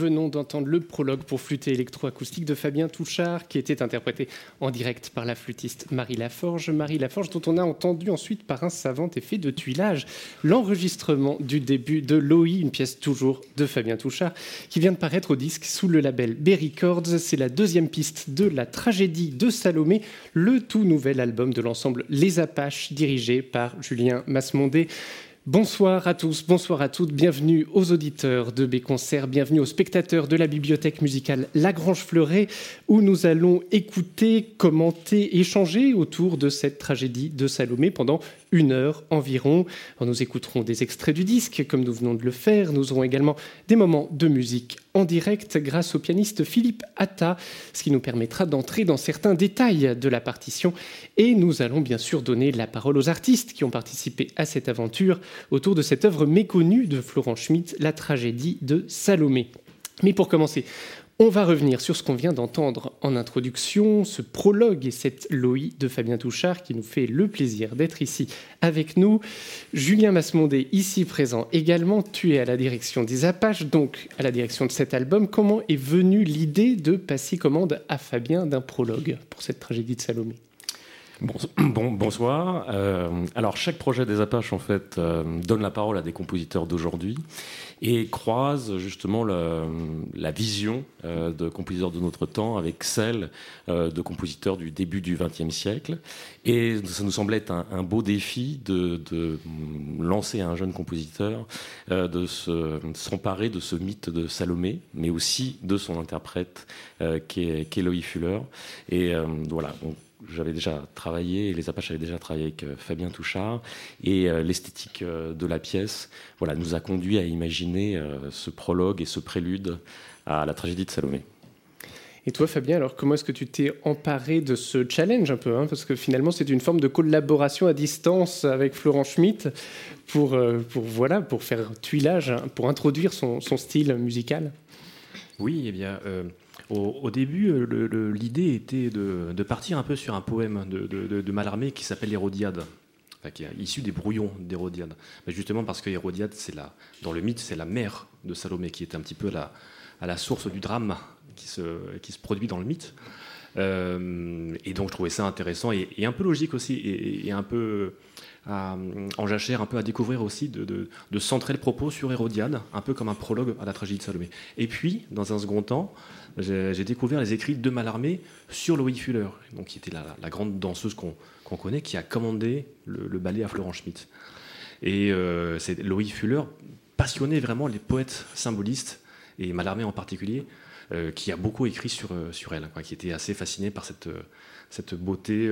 venons d'entendre le prologue pour flûte électroacoustique de Fabien Touchard, qui était interprété en direct par la flûtiste Marie Laforge. Marie Laforge, dont on a entendu ensuite par un savant effet de tuilage l'enregistrement du début de Loï, une pièce toujours de Fabien Touchard, qui vient de paraître au disque sous le label B Records. C'est la deuxième piste de la tragédie de Salomé, le tout nouvel album de l'ensemble Les Apaches, dirigé par Julien Masmondé. Bonsoir à tous, bonsoir à toutes, bienvenue aux auditeurs de B-Concert, bienvenue aux spectateurs de la bibliothèque musicale Lagrange Fleuret, où nous allons écouter, commenter, échanger autour de cette tragédie de Salomé pendant une heure environ. nous écouterons des extraits du disque, comme nous venons de le faire. Nous aurons également des moments de musique en direct grâce au pianiste Philippe Atta, ce qui nous permettra d'entrer dans certains détails de la partition. Et nous allons bien sûr donner la parole aux artistes qui ont participé à cette aventure autour de cette œuvre méconnue de Florent Schmitt, La tragédie de Salomé. Mais pour commencer, on va revenir sur ce qu'on vient d'entendre en introduction, ce prologue et cette Loï de Fabien Touchard qui nous fait le plaisir d'être ici avec nous. Julien Masmondé, ici présent également, tu es à la direction des Apaches, donc à la direction de cet album. Comment est venue l'idée de passer commande à Fabien d'un prologue pour cette tragédie de Salomé? Bon, bonsoir. Euh, alors chaque projet des Apaches en fait euh, donne la parole à des compositeurs d'aujourd'hui et croise justement la vision euh, de compositeurs de notre temps avec celle de compositeurs du début du XXe siècle. Et ça nous semblait être un, beau défi de, lancer à un jeune compositeur de s'emparer de ce mythe de Salomé, mais aussi de son interprète qui est, qui, Fuller. Et voilà j'avais déjà travaillé, les Apaches avaient déjà travaillé avec euh, Fabien Touchard, et euh, l'esthétique euh, de la pièce voilà, nous a conduit à imaginer ce prologue et ce prélude à la tragédie de Salomé. Et toi, Fabien, alors comment est-ce que tu t'es emparé de ce challenge un peu hein, Parce que finalement, c'est une forme de collaboration à distance avec Florent Schmitt pour, pour, voilà, pour faire tuilage, hein, pour introduire son, son, style musical. Oui, eh bien, au, début, euh, l'idée était de, partir un peu sur un poème de, de, Mallarmé qui s'appelle Hérodiade, qui est issu des brouillons d'Hérodiade. Justement parce que Hérodiade, la, dans le mythe, c'est la mère de Salomé, qui est un petit peu la, à la source du drame qui se, qui se produit dans le mythe. et donc je trouvais ça intéressant et, un peu logique aussi, et, un peu en jachère, un peu à découvrir aussi, de, centrer le propos sur Hérodiade, un peu comme un prologue à la tragédie de Salomé. Et puis, dans un second temps, j'ai découvert les écrits de Mallarmé sur Louis Fuller, donc qui était la, grande danseuse qu'on connaît, qui a commandé le, ballet à Florent Schmitt. Et euh, Louis Fuller passionnait vraiment les poètes symbolistes, et Mallarmé en particulier, euh, qui a beaucoup écrit sur, euh, elle, qui était assez fasciné par cette, cette beauté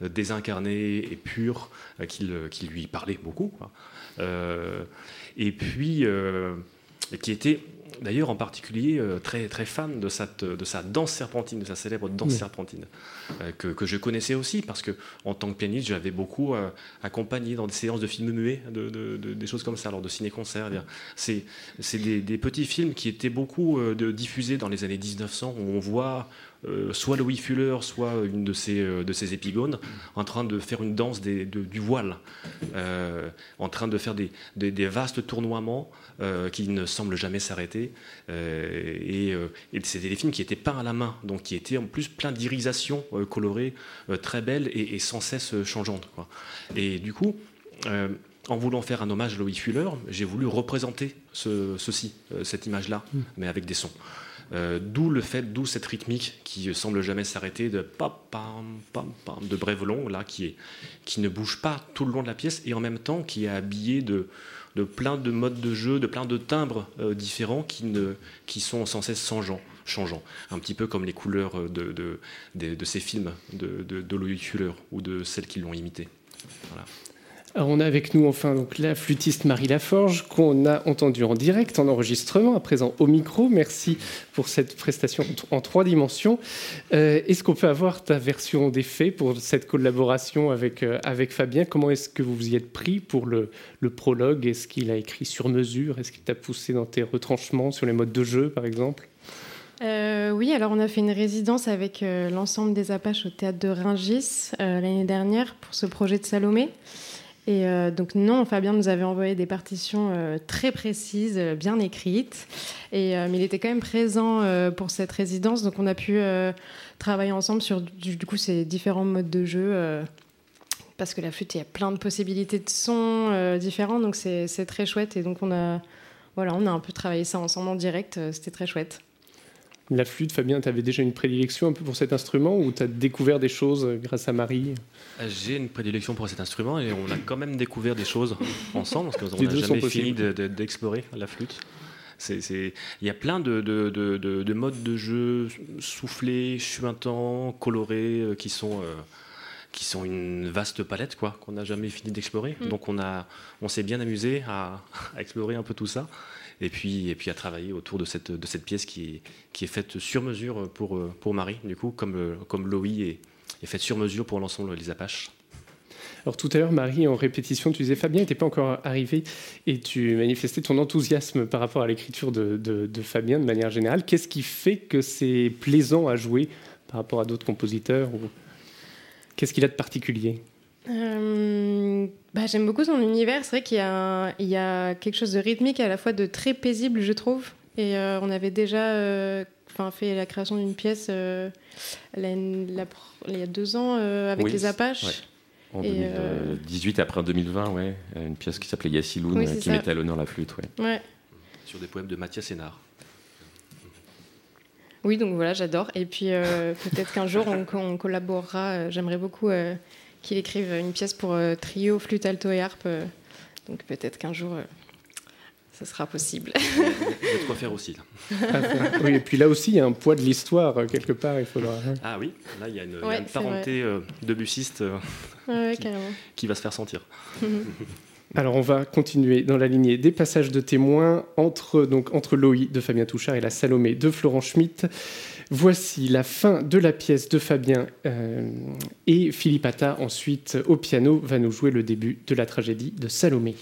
désincarnée et pure qui, lui parlait beaucoup. et puis, qui était d'ailleurs en particulier euh, très, très fan de, cette, de sa danse serpentine, de sa célèbre danse serpentine, euh, que, que, je connaissais aussi parce que en tant que pianiste, j'avais beaucoup euh, accompagné dans des séances de films muets, de, des choses comme ça, lors de ciné-concerts. C'est des, des, petits films qui étaient beaucoup diffusés dans les années 1900 où on voit euh, soit Louis Fuller, soit une de ses, euh, de ses épigones, en train de faire une danse du voile, euh, en train de faire des, des, vastes tournoiements qui ne semblent jamais s'arrêter. et, c'était des films qui étaient peints à la main, donc qui étaient en plus plein d'irisations colorées, très belles et, sans cesse changeantes. Et du coup, en voulant faire un hommage à Louis Fuller, j'ai voulu représenter ceci, cette image-là, mm. mais avec des sons. Euh, d'où le fait, d'où cette rythmique qui semble jamais s'arrêter de pam, pam, pam, de brève long là qui est qui ne bouge pas tout le long de la pièce et en même temps qui est habillé de de plein de modes de jeu, de plein de timbres euh, différents qui ne qui sont sans cesse changeants un petit peu comme les couleurs de, de, de, ces films de, de, de ou de celles qui l'ont imité. On a avec nous enfin donc la flûtiste Marie Laforge qu'on a entendue en direct, en enregistrement, à présent au micro. Merci pour cette prestation en trois dimensions. Euh, est-ce qu'on peut avoir ta version des faits pour cette collaboration avec, euh, avec Fabien? Comment est-ce que vous vous y êtes pris pour le, le prologue? Est-ce qu'il a écrit sur mesure? Est-ce qu'il t'a poussé dans tes retranchements sur les modes de jeu, par exemple? Euh, oui, alors on a fait une résidence avec l'ensemble des Apaches au théâtre de Ringis l'année dernière pour ce projet de Salomé. Et euh, donc non, Fabien nous avait envoyé des partitions euh, très précises, euh, bien écrites. Et, mais il était quand même présent pour cette résidence, donc on a pu travailler ensemble sur du, coup ces différents modes de jeu. parce que la flûte, il y a plein de possibilités de sons différents, donc c'est très chouette. Et donc on a, voilà, on a un peu travaillé ça ensemble en direct, c'était très chouette. La flûte, Fabien, tu avais déjà une prédilection un peu pour cet instrument ou tu as découvert des choses grâce à Marie? J'ai une prédilection pour cet instrument et on a quand même découvert des choses ensemble parce qu'on n'a jamais fini d'explorer la flûte. Il y a plein de, de, de, modes de jeu soufflés, chuintants, colorés euh, qui sont. Euh, qui sont une vaste palette quoi qu'on n'a jamais fini d'explorer. Mm. Donc on a on s'est bien amusé à, à, explorer un peu tout ça et puis, et puis à travailler autour de cette, de cette pièce qui est, qui est faite sur mesure pour, pour Marie, du coup, comme, comme Loï est, est faite sur mesure pour l'ensemble des Apaches. Alors tout à l'heure, Marie, en répétition, tu disais Fabien n'était pas encore arrivé et tu manifestais ton enthousiasme par rapport à l'écriture de, de, Fabien de manière générale. Qu'est-ce qui fait que c'est plaisant à jouer par rapport à d'autres compositeurs ou... Qu'est-ce qu'il a de particulier? Euh, bah, J'aime beaucoup son univers. C'est vrai qu'il y, y, a quelque chose de rythmique et à la fois de très paisible, je trouve. Et euh, on avait déjà euh, fait la création d'une pièce il y a deux ans avec les Apaches. En 2018, après 2020, ouais, une pièce qui s'appelait Yassiloun, qui mettait à l'honneur la flûte. Ouais. Sur des poèmes de Mathias Sénard. Oui, donc voilà, j'adore. Et puis peut-être qu'un jour on, on collaborera. J'aimerais beaucoup qu'il écrive une pièce pour euh, trio, flûte, alto et harpe. Euh, donc peut-être qu'un jour, euh, ce sera possible. Il y a de quoi faire aussi. oui, et puis là aussi, il y a un poids de l'histoire, quelque part, il faudra... Hein. Ah oui, là, il y a une, parenté de bussiste qui, qui, va se faire sentir. Alors on va continuer dans la lignée des passages de témoins entre, donc, entre Loï de Fabien Touchard et la Salomé de Florent Schmitt. Voici la fin de la pièce de Fabien euh, et Philippe Atta ensuite au piano va nous jouer le début de la tragédie de Salomé.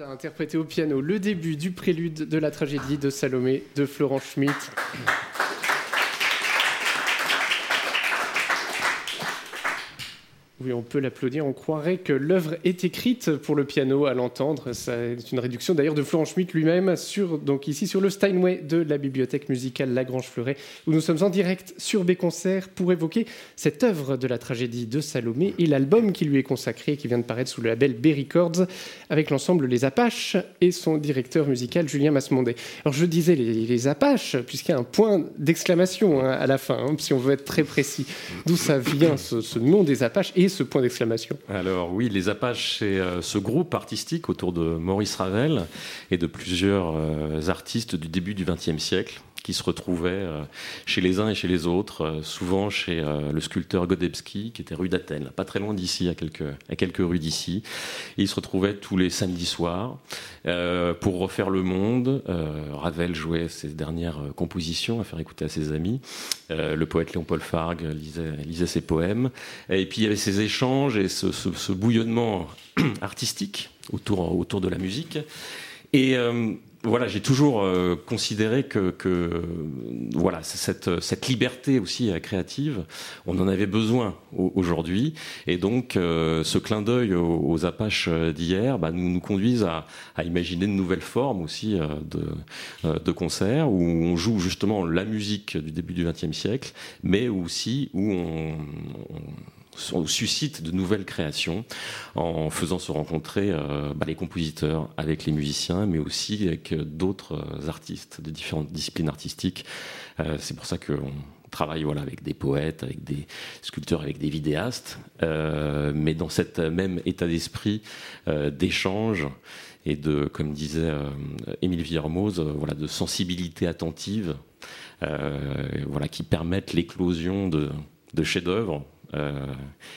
A interprété au piano le début du prélude de la tragédie de Salomé de Florent Schmitt. On peut l'applaudir. On croirait que l'œuvre est écrite pour le piano à l'entendre. C'est une réduction d'ailleurs de Florent Schmitt lui-même, donc ici sur le Steinway de la bibliothèque musicale Lagrange Fleuret, où nous sommes en direct sur B-Concert pour évoquer cette œuvre de la tragédie de Salomé et l'album qui lui est consacré, qui vient de paraître sous le label B Records, avec l'ensemble Les Apaches et son directeur musical Julien Masmondet. Alors je disais les, Apaches, puisqu'il y a un point d'exclamation hein, à la fin, hein, si on veut être très précis. D'où ça vient ce, ce nom des Apaches et ce point d'exclamation. Alors oui, les Apaches, c'est euh, ce groupe artistique autour de Maurice Ravel et de plusieurs euh, artistes du début du XXe siècle qui se retrouvaient euh, chez les uns et chez les autres, euh, souvent chez euh, le sculpteur Godebski, qui était rue d'Athènes, pas très loin d'ici, à quelques, à quelques rues d'ici. ils se retrouvaient tous les samedis soirs pour refaire le monde. Ravel jouait ses dernières compositions à faire écouter à ses amis. le poète Léon-Paul Fargue lisait, ses poèmes. Et puis il y avait ces échanges et ce, ce bouillonnement artistique autour, autour de la musique. Et voilà, j'ai toujours euh, considéré que, voilà cette, cette, liberté aussi euh, créative, on en avait besoin aujourd'hui, et donc euh, ce clin d'œil aux, Apaches d'hier bah, nous, nous conduisent à, imaginer de nouvelles formes aussi de, de concerts où on joue justement la musique du début du XXe siècle, mais aussi où on on suscite de nouvelles créations en faisant se rencontrer euh, bah, les compositeurs avec les musiciens, mais aussi avec d'autres artistes de différentes disciplines artistiques. Euh, c'est pour ça qu'on travaille voilà, avec des poètes, avec des sculpteurs, avec des vidéastes, euh, mais dans cet même état d'esprit d'échange et de, comme disait Émile Villermoz, voilà, de sensibilité attentive, voilà, qui permettent l'éclosion de, chefs-d'œuvre euh,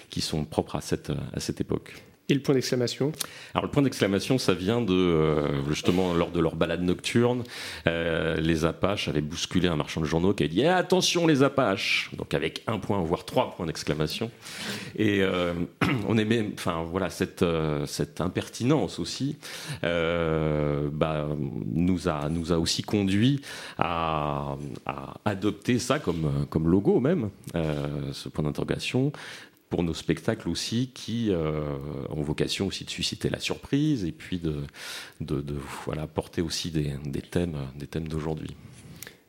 qui sont propres à cette, à cette époque. Et le point d'exclamation Alors le point d'exclamation, ça vient de euh, justement lors de leur balade nocturne, euh, les Apaches avaient bousculé un marchand de journaux qui a dit eh, attention les Apaches, donc avec un point voire trois points d'exclamation. Et on aimait, enfin voilà cette cette impertinence aussi, bah, nous a nous a aussi conduit à, à adopter ça comme comme logo même, ce point d'interrogation pour nos spectacles aussi qui euh, ont vocation aussi de susciter la surprise et puis de, voilà, porter aussi des thèmes, des thèmes d'aujourd'hui.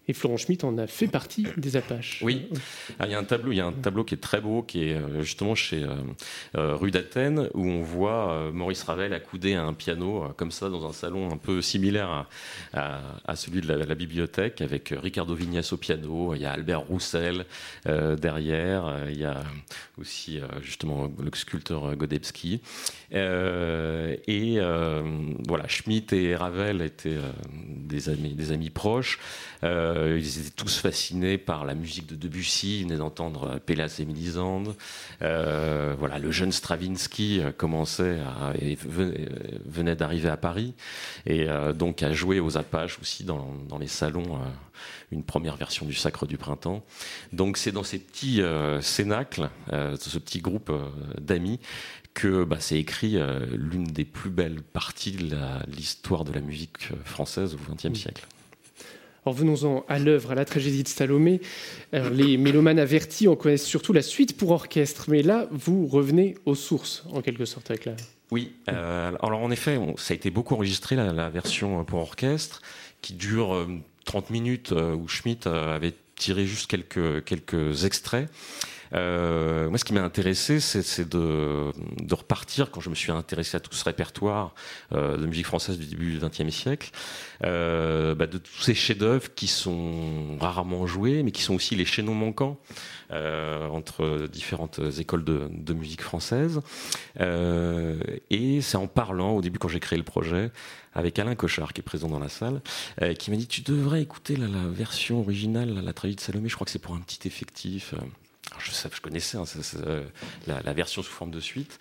Et Florent Schmitt en a fait partie des Apaches. Oui, ah, il y a un tableau, il y a un tableau qui est très beau, qui est euh, justement chez euh, euh, rue d'Athènes, où on voit Maurice Ravel accoudé à un piano, comme ça, dans un salon un peu similaire à, celui de la, bibliothèque, avec Ricardo Vignas au piano, il y a Albert Roussel derrière, il y a aussi justement le sculpteur Godebski. et voilà, Schmitt et Ravel étaient des amis, des amis proches. Ils étaient tous fascinés par la musique de Debussy. Ils venaient d'entendre euh, Pélas et Mélisande. Euh, voilà, le jeune Stravinsky commençait à, venait, d'arriver à Paris et donc a joué aux Apaches aussi dans, les salons une première version du Sacre du Printemps. Donc c'est dans ces petits cénacles, ce petit groupe d'amis, que bah, c'est écrit l'une des plus belles parties de l'histoire de la musique française au XXe siècle. Alors venons-en à l'œuvre, à la tragédie de Salomé. les mélomanes avertis en connaissent surtout la suite pour orchestre, mais là, vous revenez aux sources, en quelque sorte, avec la... Oui, euh, alors en effet, ça a été beaucoup enregistré, la, version pour orchestre, qui dure 30 euh, minutes, euh, où Schmitt avait tiré juste quelques, quelques extraits. Euh, moi, ce qui m'a intéressé, c'est de, de, repartir, quand je me suis intéressé à tout ce répertoire euh, de musique française du début du XXe siècle, euh, bah, de tous ces chefs-d'œuvre qui sont rarement joués, mais qui sont aussi les chaînons manquants euh, entre différentes écoles de, de musique française. Euh, et c'est en parlant, au début, quand j'ai créé le projet, avec Alain Cochard, qui est présent dans la salle, euh, qui m'a dit Tu devrais écouter la, la version originale, la tragédie de Salomé, je crois que c'est pour un petit effectif je, connaissais hein, euh, la, version sous forme de suite.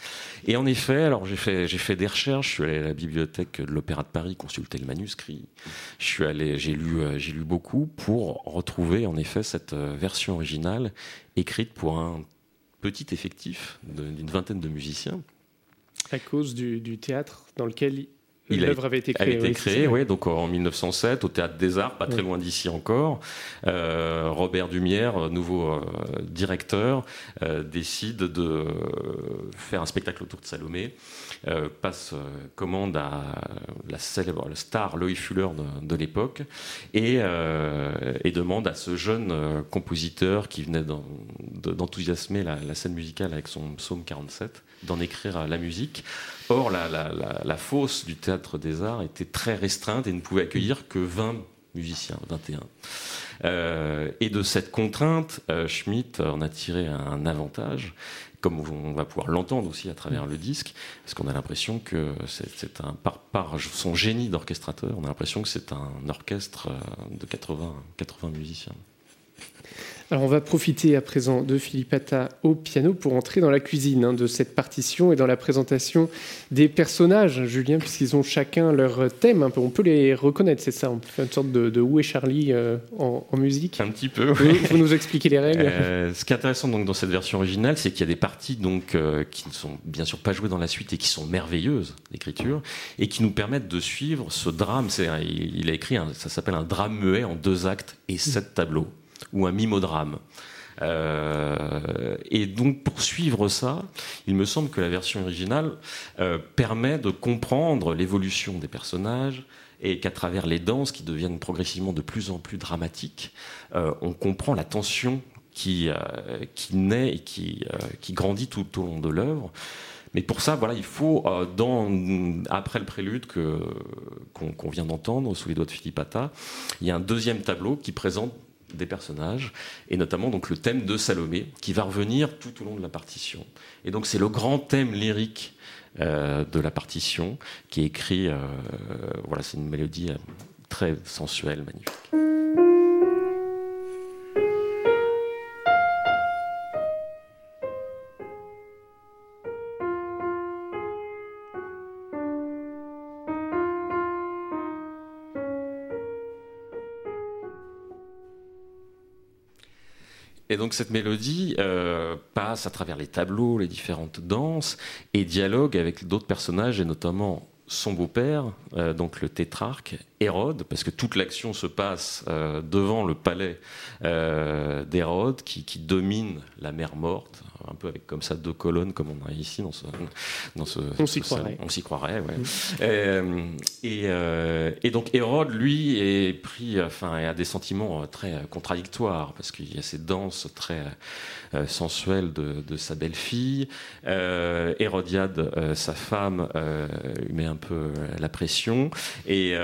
Et en effet, alors j'ai fait, des recherches. Je suis allé à la bibliothèque de l'Opéra de Paris consulter le manuscrit. Je suis allé, j'ai lu, euh, beaucoup pour retrouver en effet cette euh, version originale écrite pour un petit effectif d'une vingtaine de musiciens. À cause du, théâtre dans lequel L'œuvre avait été créée. A été créée, oui, donc en 1907 au Théâtre des Arts, pas très loin d'ici encore. Euh, Robert Dumière, nouveau euh, directeur, euh, décide de faire un spectacle autour de Salomé, passe commande à la célèbre la star Loïc Fuller de, l'époque et, et, demande à ce jeune compositeur qui venait d'enthousiasmer la, la scène musicale avec son psaume 47 d'en écrire la musique. Or, la, fosse du théâtre des arts était très restreinte et ne pouvait accueillir que 20 musiciens, 21. Euh, et de cette contrainte, euh, Schmitt en a tiré un avantage, comme on va pouvoir l'entendre aussi à travers le disque, parce qu'on a l'impression que c'est un, par, par, son génie d'orchestrateur, on a l'impression que c'est un orchestre euh, de 80, 80 musiciens. Alors on va profiter à présent de Philippe Atta au piano pour entrer dans la cuisine hein, de cette partition et dans la présentation des personnages, Julien, puisqu'ils ont chacun leur thème. On peut les reconnaître, c'est ça On peut faire une sorte de, Où est Charlie euh, en, musique Un petit peu. Oui. Vous, nous expliquer les règles euh, Ce qui est intéressant donc, dans cette version originale, c'est qu'il y a des parties donc, euh, qui ne sont bien sûr pas jouées dans la suite et qui sont merveilleuses d'écriture et qui nous permettent de suivre ce drame. Il, il a écrit, ça s'appelle un drame muet en deux actes et sept tableaux ou un mimodrame. Euh, et donc pour suivre ça, il me semble que la version originale euh, permet de comprendre l'évolution des personnages et qu'à travers les danses qui deviennent progressivement de plus en plus dramatiques, euh, on comprend la tension qui, qui naît et qui, grandit tout, au long de l'œuvre. Mais pour ça, voilà, il faut, après le prélude qu'on, vient d'entendre sous les doigts de Philippe Atta, il y a un deuxième tableau qui présente des personnages, et notamment donc le thème de Salomé, qui va revenir tout au long de la partition. Et donc c'est le grand thème lyrique euh, de la partition, qui est écrit, euh, voilà, c'est une mélodie euh, très sensuelle, magnifique. Et donc cette mélodie euh, passe à travers les tableaux, les différentes danses, et dialogue avec d'autres personnages, et notamment son beau-père, euh, donc le tétrarque Hérode, parce que toute l'action se passe euh, devant le palais d'Hérode, qui, domine la mer morte, un peu avec comme ça deux colonnes comme on a ici dans ce, dans ce on s'y croirait. On s'y croirait, ouais. Et, et, donc Hérode, lui, est pris, enfin, a des sentiments très contradictoires parce qu'il y a ces danses très euh, sensuelles de, de, sa belle-fille. Euh, Hérodiade, euh, sa femme, lui met un peu la pression. Et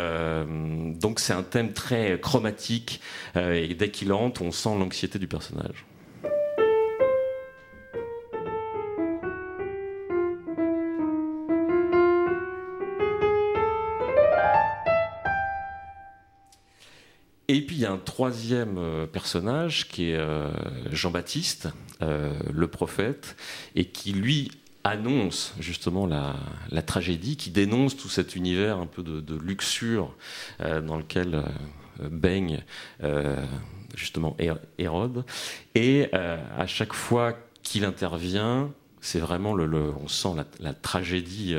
donc c'est un thème très chromatique. et dès qu'il entre, on sent l'anxiété du personnage. Et puis il y a un troisième euh, personnage qui est euh, Jean-Baptiste, euh, le prophète, et qui lui annonce justement la, tragédie, qui dénonce tout cet univers un peu de, luxure dans lequel baigne justement Hérode. Et à chaque fois qu'il intervient, c'est vraiment le, on sent la, tragédie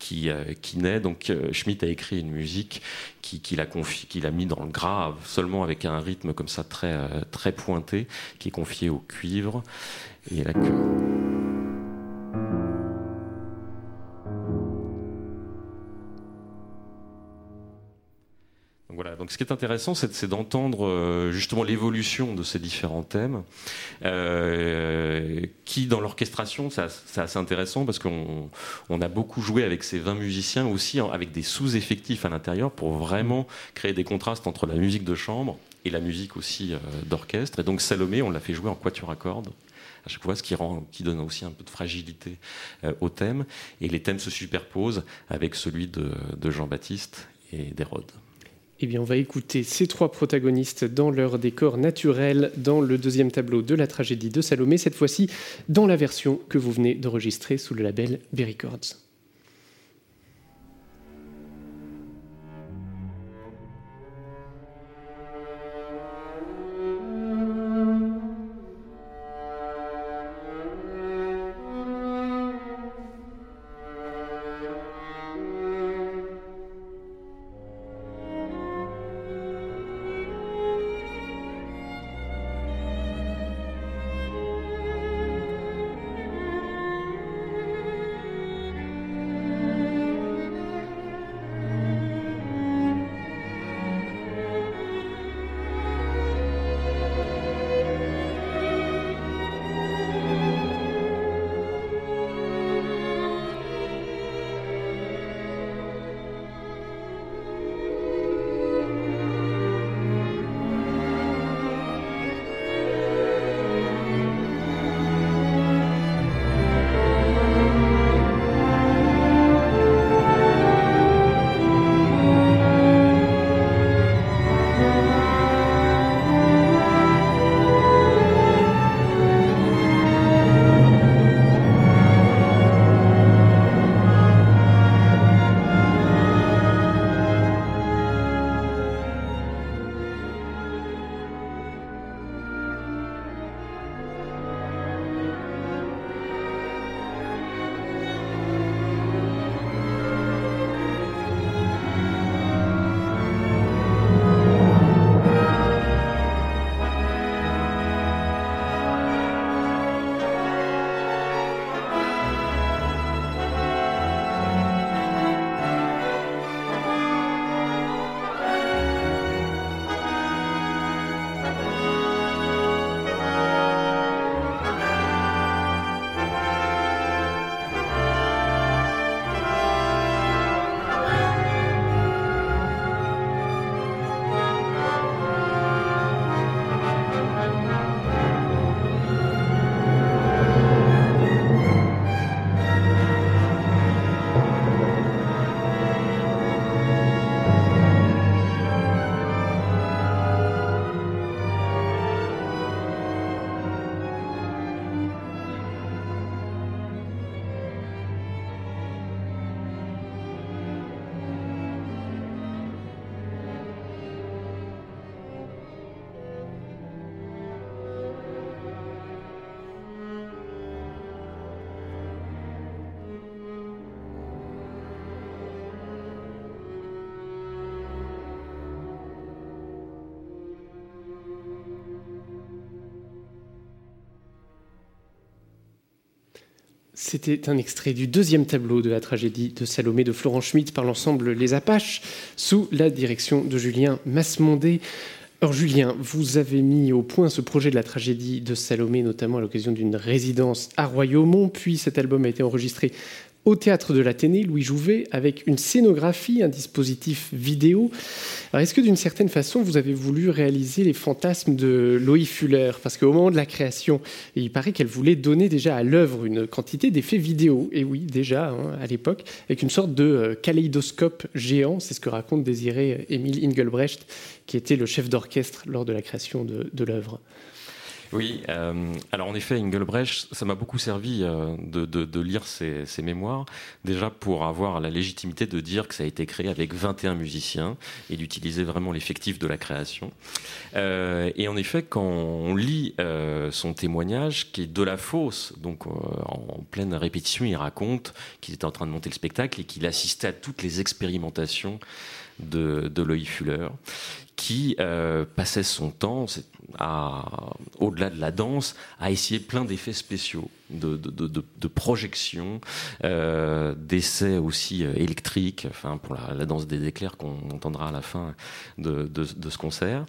qui, euh, qui naît. Donc euh, Schmitt a écrit une musique qu'il qui a, a mis dans le grave, seulement avec un rythme comme ça très, très pointé, qui est confié au cuivre. Et là que... ce qui est intéressant, c'est d'entendre euh, justement l'évolution de ces différents thèmes, euh, qui dans l'orchestration, c'est assez intéressant parce qu'on a beaucoup joué avec ces 20 musiciens aussi, avec des sous-effectifs à l'intérieur pour vraiment créer des contrastes entre la musique de chambre et la musique aussi euh, d'orchestre. Et donc Salomé, on l'a fait jouer en quatuor à cordes à chaque fois, ce qui donne aussi un peu de fragilité au thème. Et les thèmes se superposent avec celui de, de Jean-Baptiste et d'Hérode. Eh bien, on va écouter ces trois protagonistes dans leur décor naturel dans le deuxième tableau de la tragédie de Salomé, cette fois-ci dans la version que vous venez d'enregistrer sous le label Berry C'était un extrait du deuxième tableau de la tragédie de Salomé de Florent Schmitt par l'ensemble Les Apaches, sous la direction de Julien Masmondé. Alors Julien, vous avez mis au point ce projet de la tragédie de Salomé, notamment à l'occasion d'une résidence à Royaumont, puis cet album a été enregistré au théâtre de l'Athénée, Louis Jouvet, avec une scénographie, un dispositif vidéo. est-ce que d'une certaine façon, vous avez voulu réaliser les fantasmes de Loïc Fuller? Parce qu'au moment de la création, il paraît qu'elle voulait donner déjà à l'œuvre une quantité d'effets vidéo. Et oui, déjà, hein, à l'époque, avec une sorte de euh, kaléidoscope géant. C'est ce que raconte Désiré Émile Ingelbrecht, qui était le chef d'orchestre lors de la création de, de l'œuvre. Oui, euh, alors en effet, Engelbrecht, ça m'a beaucoup servi euh, de, lire ses, mémoires, déjà pour avoir la légitimité de dire que ça a été créé avec 21 musiciens et d'utiliser vraiment l'effectif de la création. Euh, et en effet, quand on lit son témoignage, qui est de la fosse, donc en pleine répétition, il raconte qu'il était en train de monter le spectacle et qu'il assistait à toutes les expérimentations de, de Fuller, qui passait son temps, au-delà de la danse, à essayer plein d'effets spéciaux, de, projections, euh, d'essais aussi euh, électriques, enfin pour la, danse des éclairs qu'on entendra à la fin de, ce concert.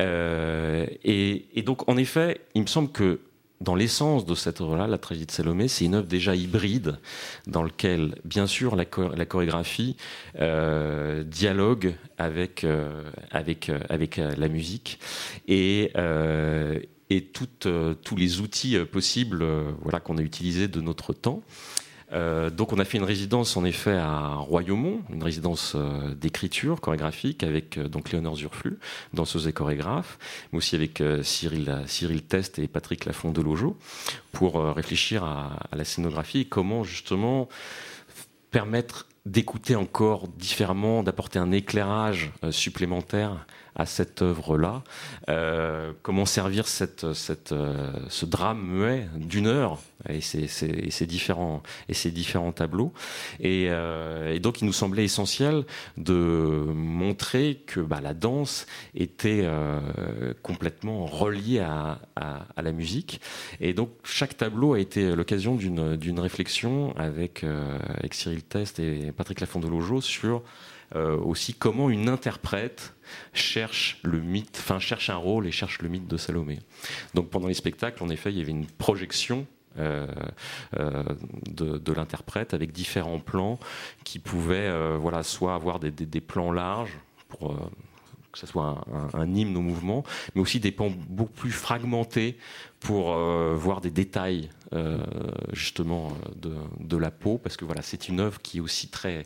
Euh, et, donc, en effet, il me semble que dans l'essence de cette œuvre-là, la tragédie de Salomé, c'est une œuvre déjà hybride, dans laquelle, bien sûr, la, chorégraphie euh, dialogue avec, euh, avec, euh, avec la musique et, et tous les outils possibles voilà, qu'on a utilisés de notre temps. Euh, donc on a fait une résidence en effet à Royaumont, une résidence euh, d'écriture chorégraphique avec euh, donc Léonore Zurflu, danseuse et chorégraphe, mais aussi avec Cyril, Test et Patrick Lafont de Lojo pour réfléchir à, à, la scénographie et comment justement permettre d'écouter encore différemment, d'apporter un éclairage supplémentaire à cette œuvre-là. Euh, comment servir cette, cette, euh, ce drame muet d'une heure et ces, différents, et ces différents tableaux. Euh, et, donc, il nous semblait essentiel de montrer que bah, la danse était complètement reliée à, à, la musique. Et donc, chaque tableau a été l'occasion d'une réflexion avec, avec Cyril Test et Patrick Lojo sur aussi comment une interprète cherche le mythe, enfin cherche un rôle et cherche le mythe de Salomé. Donc pendant les spectacles, en effet, il y avait une projection euh, euh, de, l'interprète avec différents plans qui pouvaient euh, voilà, soit avoir des, plans larges pour que ce soit un, hymne au mouvement, mais aussi des plans beaucoup plus fragmentés pour voir des détails justement de, de, la peau, parce que voilà, c'est une œuvre qui est aussi très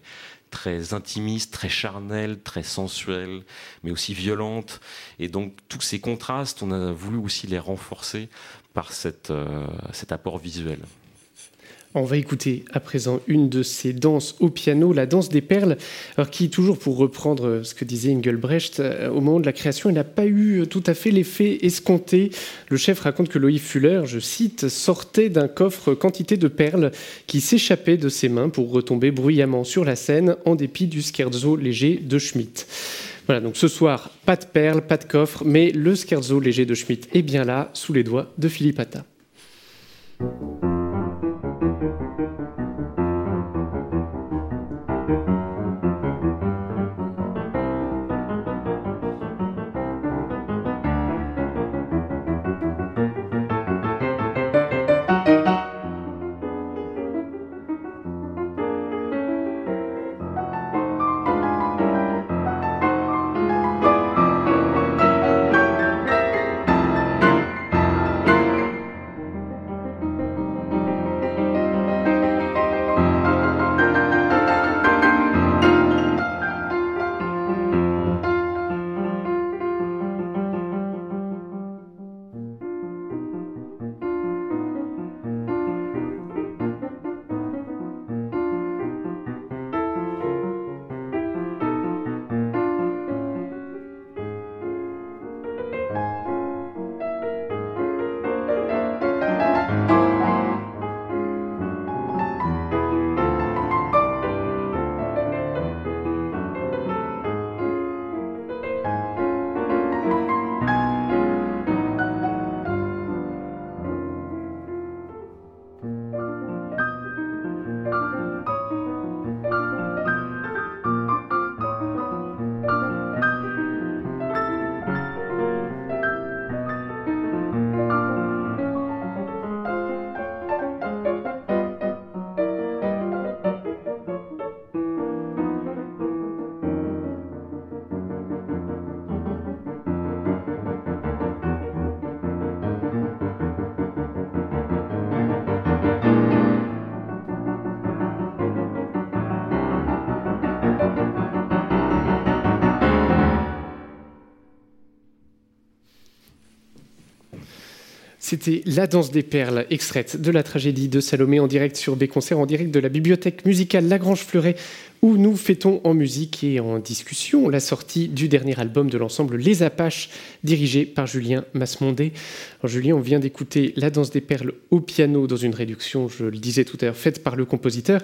très intimiste, très charnelle, très sensuelle, mais aussi violente. Et donc tous ces contrastes, on a voulu aussi les renforcer par euh, cet apport visuel. On va écouter à présent une de ces danses au piano, la danse des perles, qui, toujours pour reprendre ce que disait Engelbrecht, euh, au moment de la création, n'a pas eu tout à fait l'effet escompté. Le chef raconte que Loïc Fuller, je cite, sortait d'un coffre quantité de perles qui s'échappaient de ses mains pour retomber bruyamment sur la scène en dépit du scherzo léger de Schmitt. Voilà, donc ce soir, pas de perles, pas de coffre, mais le scherzo léger de Schmitt est bien là, sous les doigts de Philippe Atta. C'était La danse des perles, extraite de la tragédie de Salomé en direct sur des concerts en direct de la bibliothèque musicale Lagrange Fleuret, où nous fêtons en musique et en discussion la sortie du dernier album de l'ensemble Les Apaches, dirigé par Julien Masmondé. Julien, on vient d'écouter La danse des perles au piano dans une réduction, je le disais tout à l'heure, faite par le compositeur.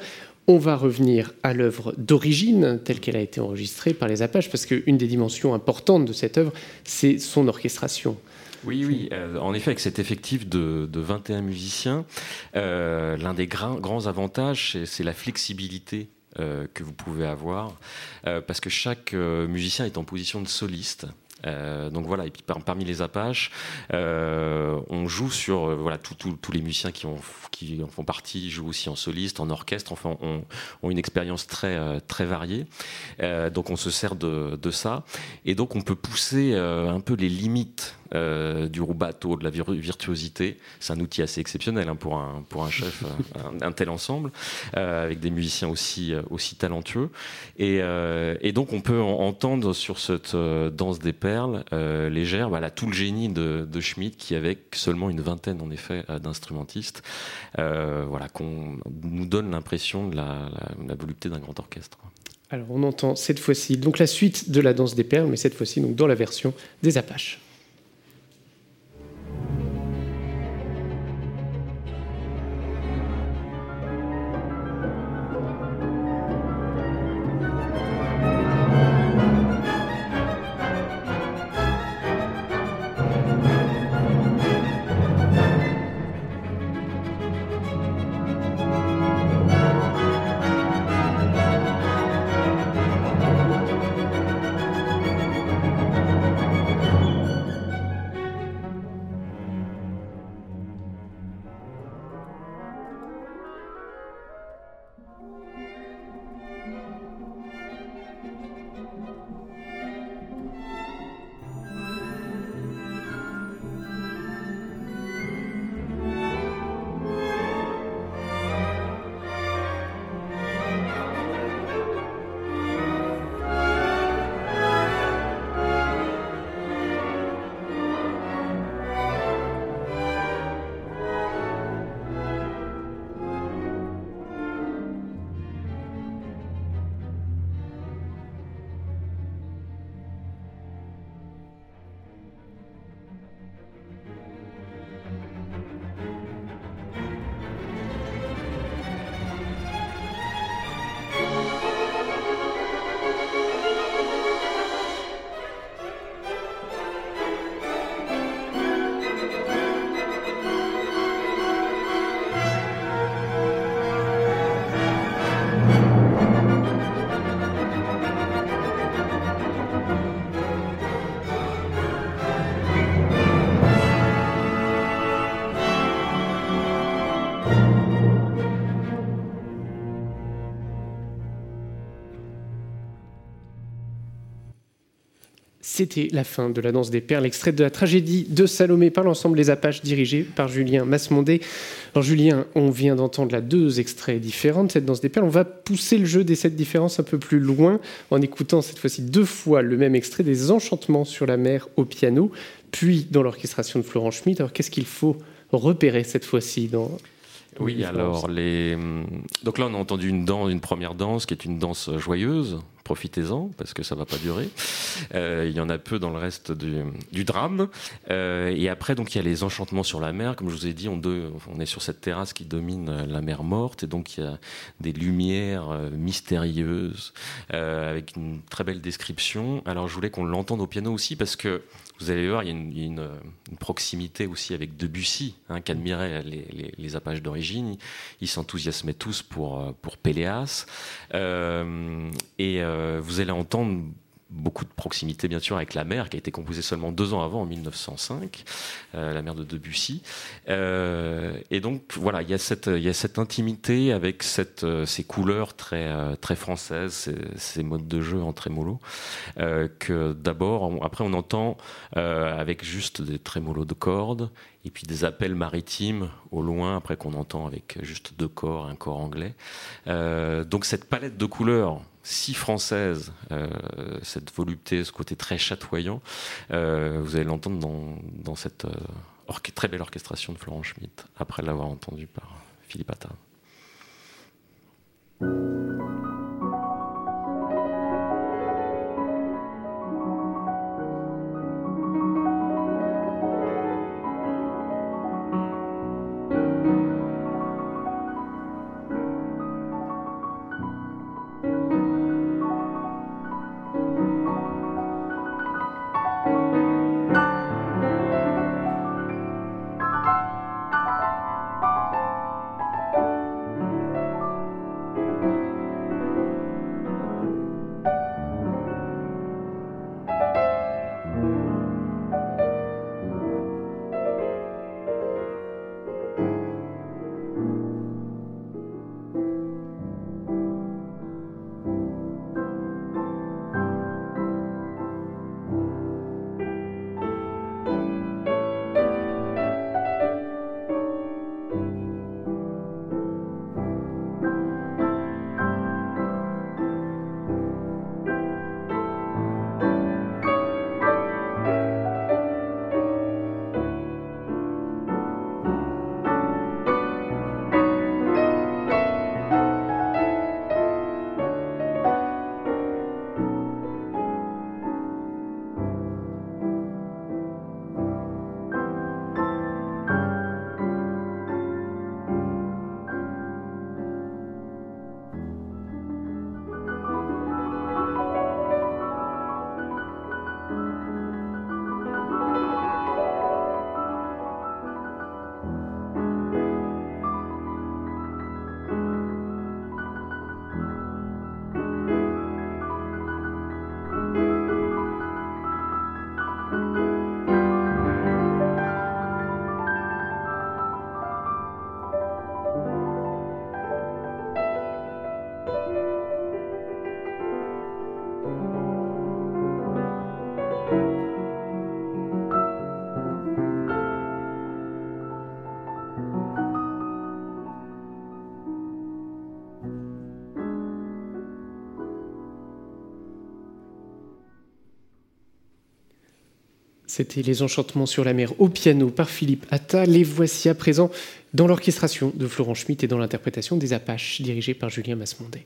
On va revenir à l'œuvre d'origine, telle qu'elle a été enregistrée par les Apaches, parce qu'une des dimensions importantes de cette œuvre, c'est son orchestration. Oui, oui. Euh, en effet, avec cet effectif de, 21 musiciens, euh, l'un des grands, avantages, c'est la flexibilité euh, que vous pouvez avoir, parce que chaque musicien est en position de soliste. Donc voilà, et puis parmi les Apaches, on joue sur voilà tous les musiciens qui, en font partie jouent aussi en soliste, en orchestre, enfin ont, ont une expérience très très variée. donc on se sert de, ça et donc on peut pousser un peu les limites euh, du rubato, de la virtuosité. C'est un outil assez exceptionnel hein, pour, un, chef, euh, un, tel ensemble, euh, avec des musiciens aussi, talentueux. Et, donc on peut entendre sur cette danse des perles légère voilà, tout le génie de, de, Schmidt qui, avec seulement une vingtaine en effet d'instrumentistes, voilà, qu'on nous donne l'impression de la, la volupté d'un grand orchestre. Alors on entend cette fois-ci donc la suite de la danse des perles, mais cette fois-ci donc dans la version des Apaches. Thank you. C'était la fin de la danse des perles, extrait de la tragédie de Salomé par l'ensemble des Apaches dirigé par Julien Masmondé. Alors Julien, on vient d'entendre là deux extraits différents de cette danse des perles. On va pousser le jeu des sept différences un peu plus loin en écoutant cette fois-ci deux fois le même extrait des Enchantements sur la mer au piano, puis dans l'orchestration de Florent Schmitt. Alors qu'est-ce qu'il faut repérer cette fois-ci dans oui, alors les donc là on a entendu une danse, une première danse qui est une danse joyeuse profitez-en parce que ça va pas durer. Euh, il y en a peu dans le reste du, drame. Euh, et après, donc il y a les enchantements sur la mer. Comme je vous ai dit, on, est sur cette terrasse qui domine la mer morte, et donc il y a des lumières euh, mystérieuses avec une très belle description. Alors je voulais qu'on l'entende au piano aussi parce que vous allez voir, il y a une, proximité aussi avec Debussy, hein, qu'admiraient les, les, d'origine. Ils s'enthousiasmaient tous pour, pour Péléas. et euh, vous allez entendre beaucoup de proximité bien sûr avec la mer qui a été composée seulement deux ans avant en 1905 euh, la mer de Debussy. Euh, et donc voilà il y a cette intimité avec ces couleurs très françaises ces, modes de jeu en trémolo que d'abord après on entend avec juste des trémolos de cordes et puis des appels maritimes au loin après qu'on entend avec juste deux corps un corps anglais. Donc cette palette de couleurs si française, euh, cette volupté, ce côté très chatoyant, euh, vous allez l'entendre dans, cette euh, très belle orchestration de Florent Schmitt, après l'avoir entendu par Philippe Attal. C'était Les Enchantements sur la mer au piano par Philippe Atta. Les voici à présent dans l'orchestration de Florent Schmitt et dans l'interprétation des Apaches dirigée par Julien Masmondet.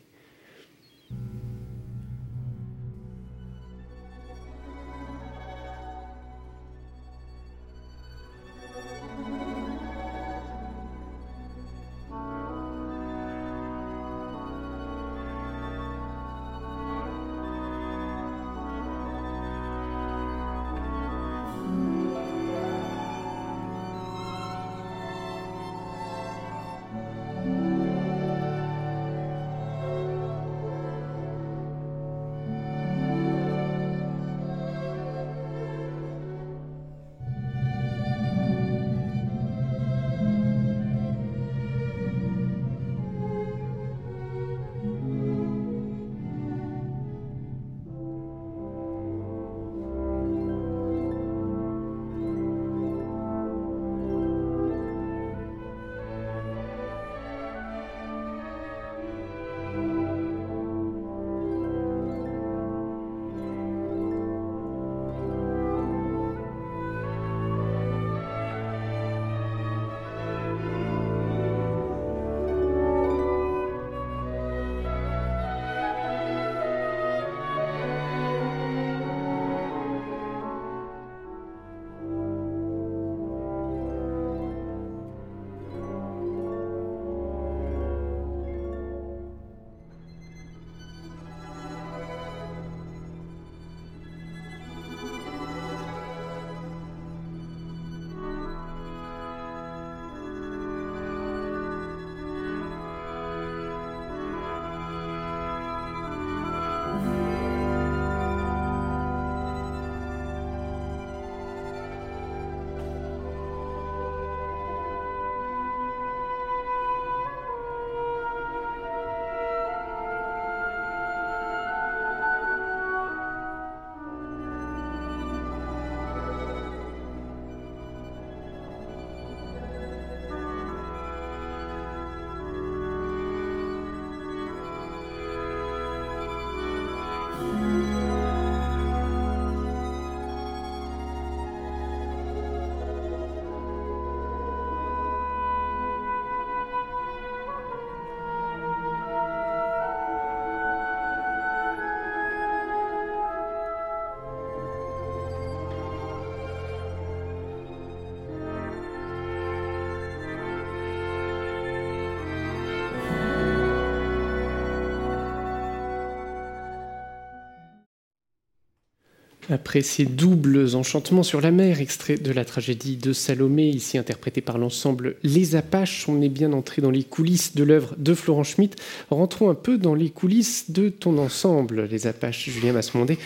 Après ces doubles enchantements sur la mer, extrait de la tragédie de Salomé, ici interprété par l'ensemble Les Apaches, on est bien entré dans les coulisses de l'œuvre de Florent Schmitt. Rentrons un peu dans les coulisses de ton ensemble, Les Apaches, Julien Massemondé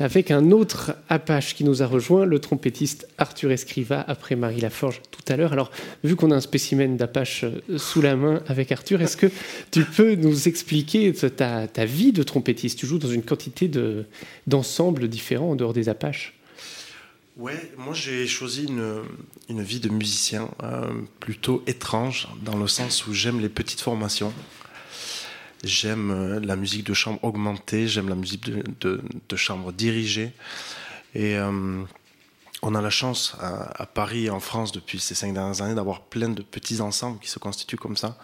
avec un autre Apache qui nous a rejoint, le trompettiste Arthur Escriva, après Marie Laforge tout à l'heure. Alors, vu qu'on a un spécimen d'Apache euh, sous la main avec Arthur, est-ce que tu peux nous expliquer ta, vie de trompettiste? Tu joues dans une quantité d'ensembles différents en dehors des Apaches Ouais, moi j'ai choisi une, vie de musicien euh, plutôt étrange, dans le sens où j'aime les petites formations. J'aime euh, la musique de chambre augmentée, j'aime la musique de, chambre dirigée. Et euh, on a la chance à, Paris et en France depuis ces cinq dernières années d'avoir plein de petits ensembles qui se constituent comme ça,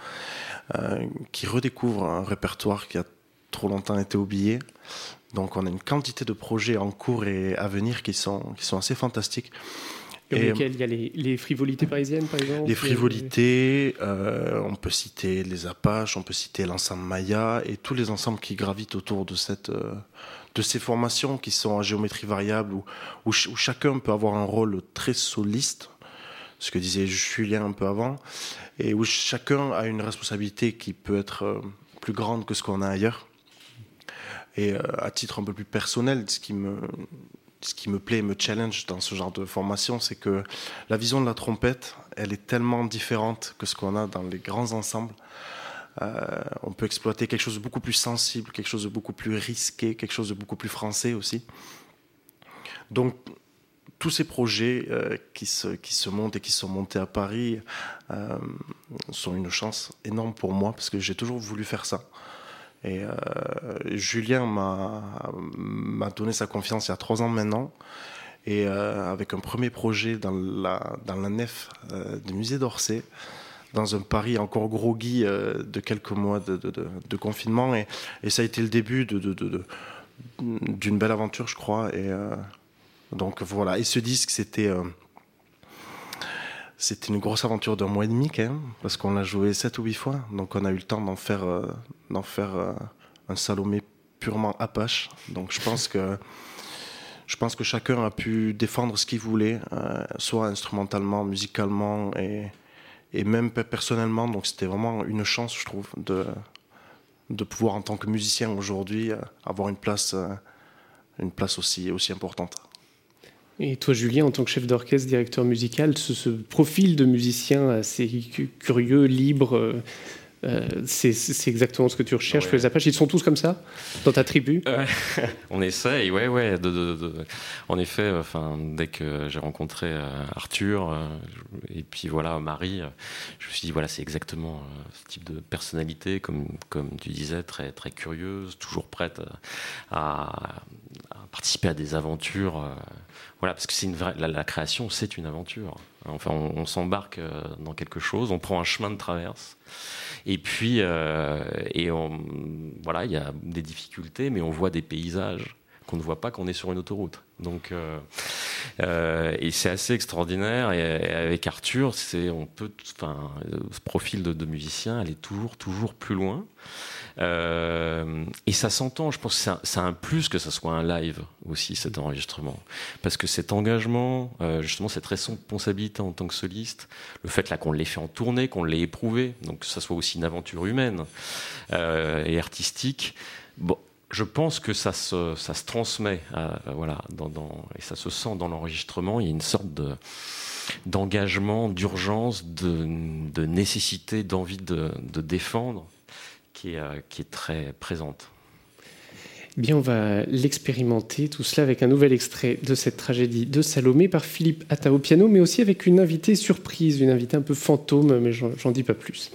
euh, qui redécouvrent un répertoire qui a trop longtemps été oublié. Donc on a une quantité de projets en cours et à venir qui sont, qui sont assez fantastiques. Et, il y a les, frivolités parisiennes, par exemple Les frivolités, euh, on peut citer les Apaches, on peut citer l'ensemble Maya et tous les ensembles qui gravitent autour de, cette, euh, de ces formations qui sont en géométrie variable, où, où, chacun peut avoir un rôle très soliste, ce que disait Julien un peu avant, et où chacun a une responsabilité qui peut être euh, plus grande que ce qu'on a ailleurs. Et à titre un peu plus personnel, ce qui me, ce qui me plaît et me challenge dans ce genre de formation, c'est que la vision de la trompette, elle est tellement différente que ce qu'on a dans les grands ensembles. Euh, on peut exploiter quelque chose de beaucoup plus sensible, quelque chose de beaucoup plus risqué, quelque chose de beaucoup plus français aussi. Donc, tous ces projets euh, qui, se, montent et qui sont montés à Paris euh, sont une chance énorme pour moi parce que j'ai toujours voulu faire ça. Et euh, Julien m'a donné sa confiance il y a trois ans maintenant. Et euh, avec un premier projet dans la, dans la nef euh, du musée d'Orsay, dans un Paris encore groggy de quelques mois de, confinement. Et, et, ça a été le début d'une belle aventure, je crois. Et donc voilà. Et ce disque, c'était c'était une grosse aventure d'un mois et demi quand même, parce qu'on l'a joué sept ou huit fois. Donc on a eu le temps d'en faire, euh, d'en faire euh, un Salomé purement Apache. Donc je pense que, je pense que chacun a pu défendre ce qu'il voulait, euh, soit instrumentalement, musicalement et, et même personnellement. Donc c'était vraiment une chance, je trouve, de, de pouvoir en tant que musicien aujourd'hui avoir une place, une place aussi, aussi importante. Et toi, Julien, en tant que chef d'orchestre, directeur musical, ce, profil de musicien assez curieux, libre, euh, euh, c'est exactement ce que tu recherches ouais. les Apaches. Ils sont tous comme ça dans ta tribu? On essaye, ouais, ouais. En effet, enfin, dès que j'ai rencontré euh, Arthur et puis voilà Marie, je me suis dit voilà, c'est exactement ce type de personnalité, comme comme tu disais, très très curieuse, toujours prête à participer à des aventures. Voilà, parce que c'est une vraie, la, création, c'est une aventure. Enfin, on, s'embarque euh, dans quelque chose, on prend un chemin de traverse, et puis, euh, et on, voilà, il y a des difficultés, mais on voit des paysages qu'on ne voit pas qu'on est sur une autoroute. Donc, euh, et c'est assez extraordinaire. Et, avec Arthur, c'est on peut, enfin, ce profil de, de musicien, aller toujours, toujours plus loin. Euh, et ça s'entend, je pense que c'est un, plus que ça soit un live aussi, cet enregistrement. Parce que cet engagement, euh, justement, cette responsabilité en tant que soliste, le fait là qu'on l'ait fait en tournée, qu'on l'ait éprouvé, donc que ça soit aussi une aventure humaine euh, et artistique, bon, je pense que ça se, transmet, voilà, et ça se sent dans l'enregistrement. Il y a une sorte de d'engagement, d'urgence, de, nécessité, d'envie de, de, défendre euh, qui est, très présente. Eh bien, on va l'expérimenter, tout cela avec un nouvel extrait de cette tragédie de Salomé par Philippe Atta au piano, mais aussi avec une invitée surprise, une invitée un peu fantôme, mais j'en dis pas plus.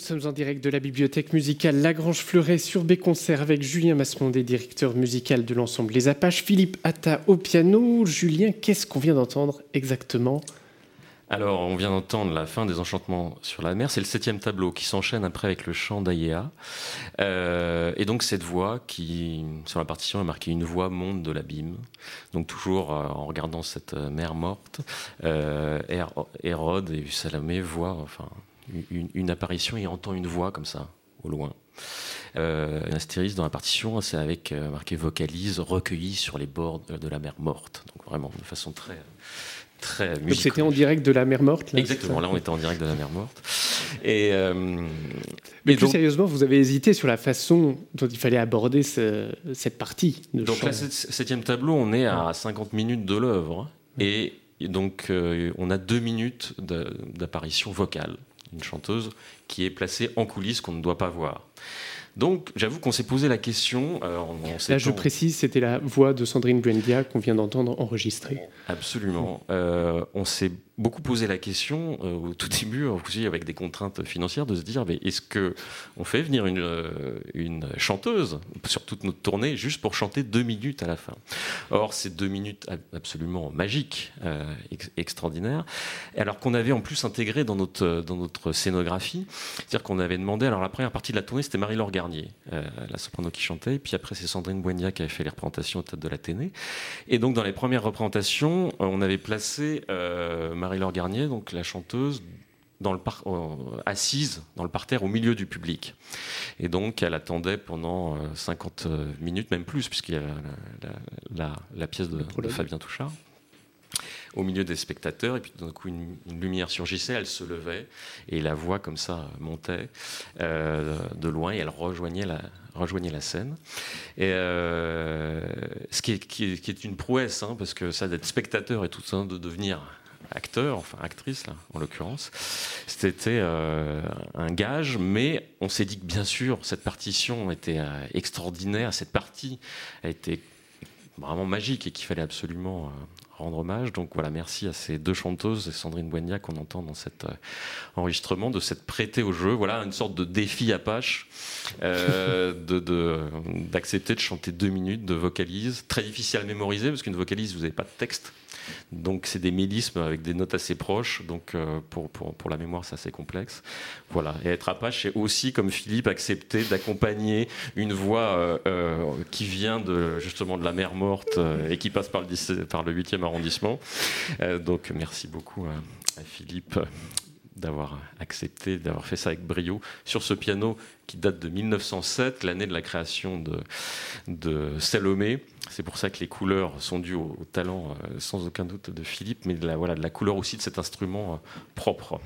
Sommes en direct de la bibliothèque musicale Lagrange Fleuret sur Béconcert avec Julien Masmondé, directeur musical de l'ensemble Les Apaches, Philippe Atta au piano. Julien, qu'est-ce qu'on vient d'entendre exactement? Alors, on vient d'entendre la fin des Enchantements sur la mer. C'est le septième tableau qui s'enchaîne après avec le chant d'Ayéa. Euh, et donc, cette voix qui, sur la partition, a marqué une voix monde de l'abîme. Donc, toujours euh, en regardant cette euh, mer morte, Hérode et Salomé voient enfin, une, apparition et entend une voix comme ça, au loin. un astérisque dans la partition, c'est avec marqué vocalise, recueilli sur les bords de la mer morte. Donc, vraiment, de façon très très Donc c'était en direct de la mer morte Exactement, là on était en direct de la mer morte. Et, euh, Mais plus sérieusement, vous avez hésité sur la façon dont il fallait aborder cette partie. De donc là, septième tableau, on est à 50 minutes de l'œuvre. Et donc euh, on a deux minutes d'apparition vocale. Une chanteuse qui est placée en coulisses qu'on ne doit pas voir. Donc, j'avoue qu'on s'est posé la question. Euh, Là, je précise, c'était la voix de Sandrine Buendia qu'on vient d'entendre enregistrer. Absolument. Euh, on s'est beaucoup posé la question euh, au tout début, aussi avec des contraintes financières, de se dire mais est-ce que on fait venir une, euh, une chanteuse sur toute notre tournée juste pour chanter deux minutes à la fin? Or, c'est deux minutes absolument magiques, euh, extraordinaires, alors qu'on avait en plus intégré dans notre, dans notre scénographie, c'est-à-dire qu'on avait demandé, alors la première partie de la tournée, c'était Marie-Laure Garnier, la soprano qui chantait, et puis après c'est Sandrine Boignac qui avait fait les représentations au théâtre de l'Athénée. Et donc dans les premières représentations, on avait placé Marie Marie-Laure Garnier, donc la chanteuse, dans le euh, assise dans le parterre au milieu du public. Et donc elle attendait pendant 50 euh, minutes, même plus, puisqu'il y a la, pièce de, Fabien Touchard au milieu des spectateurs, et puis d'un coup une, lumière surgissait, elle se levait, et la voix comme ça montait euh, de loin, et elle rejoignait la, rejoignait la scène. Et ce qui est, qui, est, une prouesse, hein, parce que ça d'être spectateur et tout ça, de devenir acteur, enfin actrice là, en l'occurrence. C'était euh, un gage, mais on s'est dit que bien sûr cette partition était euh, extraordinaire, cette partie a été vraiment magique et qu'il fallait absolument euh, rendre hommage. Donc voilà, merci à ces deux chanteuses et Sandrine Boignac qu'on entend dans cet enregistrement, de s'être prêtée au jeu. Voilà, une sorte de défi Apache, euh, d'accepter de, de, chanter deux minutes de vocalise, très difficile à mémoriser parce qu'une vocalise, vous n'avez pas de texte. Donc c'est des mélismes avec des notes assez proches. Donc euh, pour, pour, pour, la mémoire, c'est assez complexe. Voilà. Et être Apache, c'est aussi, comme Philippe, accepter d'accompagner une voix euh, euh, qui vient de, justement de la mer morte et qui passe par le, par le 8e arrondissement. donc merci beaucoup à Philippe d'avoir accepté, d'avoir fait ça avec brio sur ce piano qui date de 1907, l'année de la création de, Salomé. C'est pour ça que les couleurs sont dues au, talent, euh, sans aucun doute, de Philippe, mais de la, voilà, de la couleur aussi de cet instrument euh, propre.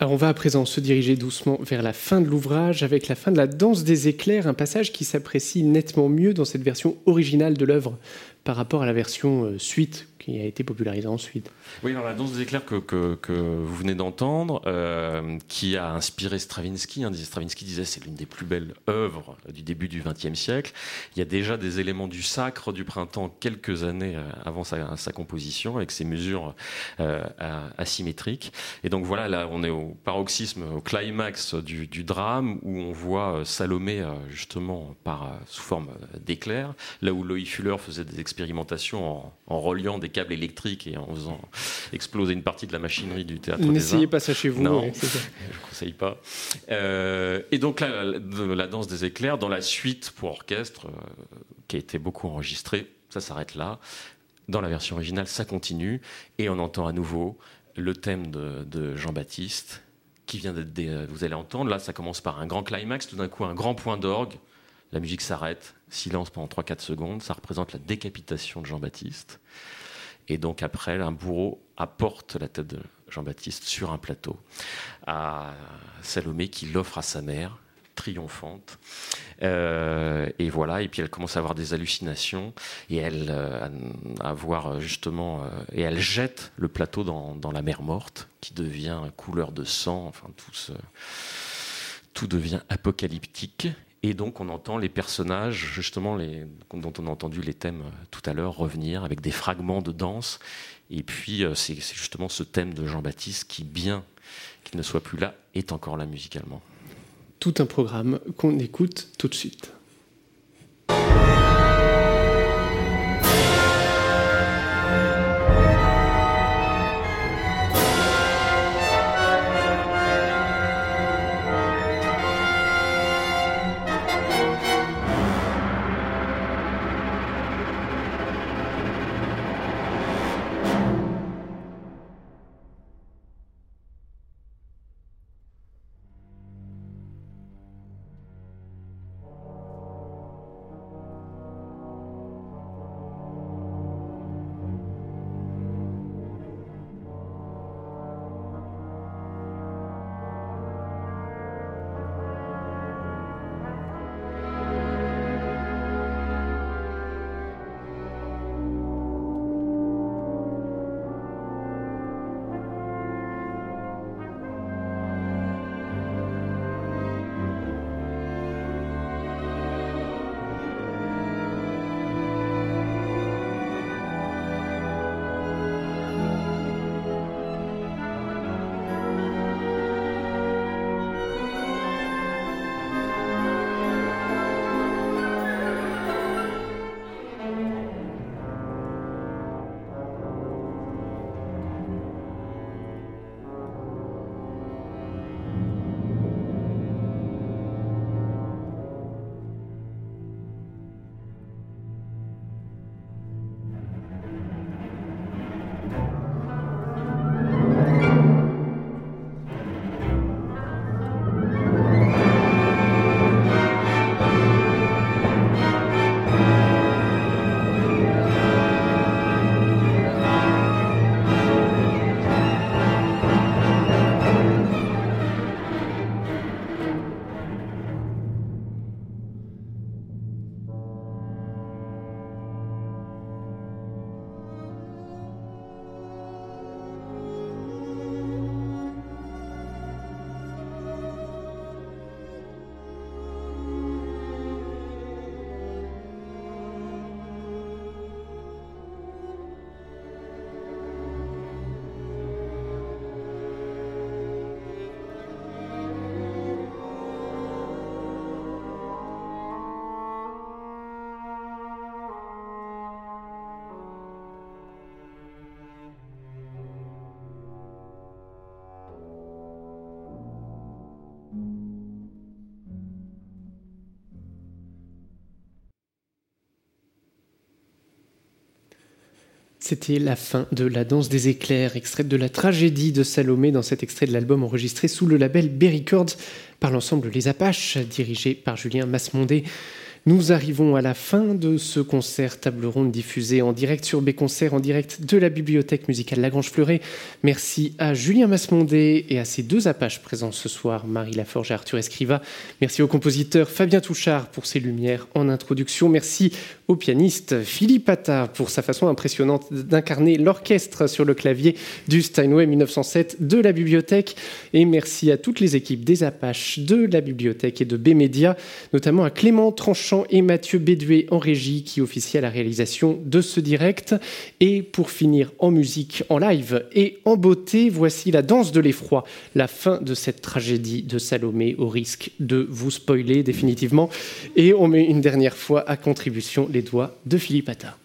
On va à présent se diriger doucement vers la fin de l'ouvrage avec la fin de la danse des éclairs, un passage qui s'apprécie nettement mieux dans cette version originale de l'œuvre par rapport à la version euh, suite qui a été popularisée ensuite. Oui, dans la danse des éclairs que, que, vous venez d'entendre, euh, qui a inspiré Stravinsky. Hein, Stravinsky disait c'est l'une des plus belles œuvres du début du XXe siècle. Il y a déjà des éléments du sacre du printemps quelques années euh, avant sa, composition, avec ses mesures euh, asymétriques. Et donc voilà, là on est au paroxysme, au climax du, drame, où on voit Salomé justement par, sous forme d'éclair, là où Loïc Fuller faisait des expérimentations en, en reliant des câbles électriques et en faisant exploser une partie de la machinerie du théâtre. N'essayez pas ça chez vous. Non, je ne conseille pas. Euh, et donc là, la, danse des éclairs, dans la suite pour orchestre, euh, qui a été beaucoup enregistrée, ça s'arrête là. Dans la version originale, ça continue et on entend à nouveau le thème de, Jean-Baptiste qui vient d'être, vous allez entendre. Là, ça commence par un grand climax, tout d'un coup un grand point d'orgue. La musique s'arrête, silence pendant 3-4 secondes. Ça représente la décapitation de Jean-Baptiste. Et donc après, un bourreau apporte la tête de Jean-Baptiste sur un plateau à Salomé qui l'offre à sa mère, triomphante. Euh, et voilà, et puis elle commence à avoir des hallucinations et elle euh, à voir justement euh, et elle jette le plateau dans, dans, la mer morte qui devient couleur de sang. Enfin tout tout devient apocalyptique et donc on entend les personnages, justement, dont on a entendu les thèmes euh, tout à l'heure, revenir avec des fragments de danse. Et puis euh, c'est justement ce thème de Jean-Baptiste qui bien qu'il ne soit plus là, est encore là musicalement. Tout un programme qu'on écoute tout de suite. C'était la fin de La danse des éclairs, extraite de la tragédie de Salomé dans cet extrait de l'album enregistré sous le label Berry par l'ensemble Les Apaches, dirigé par Julien Masmondé. Nous arrivons à la fin de ce concert table ronde diffusé en direct sur B-Concert, en direct de la bibliothèque musicale Lagrange Fleuret. Merci à Julien Masmondé et à ses deux apaches présents ce soir, Marie Laforge et Arthur Escriva. Merci au compositeur Fabien Touchard pour ses lumières en introduction. Merci au pianiste Philippe Attard pour sa façon impressionnante d'incarner l'orchestre sur le clavier du Steinway 1907 de la bibliothèque. Et merci à toutes les équipes des Apaches, de la bibliothèque et de B-Média, notamment à Clément Tranchant et Mathieu Béduet en régie qui officie à la réalisation de ce direct. Et pour finir en musique, en live et en beauté, voici la danse de l'effroi, la fin de cette tragédie de Salomé au risque de vous spoiler définitivement. Et on met une dernière fois à contribution les doigts de Philippe Attah.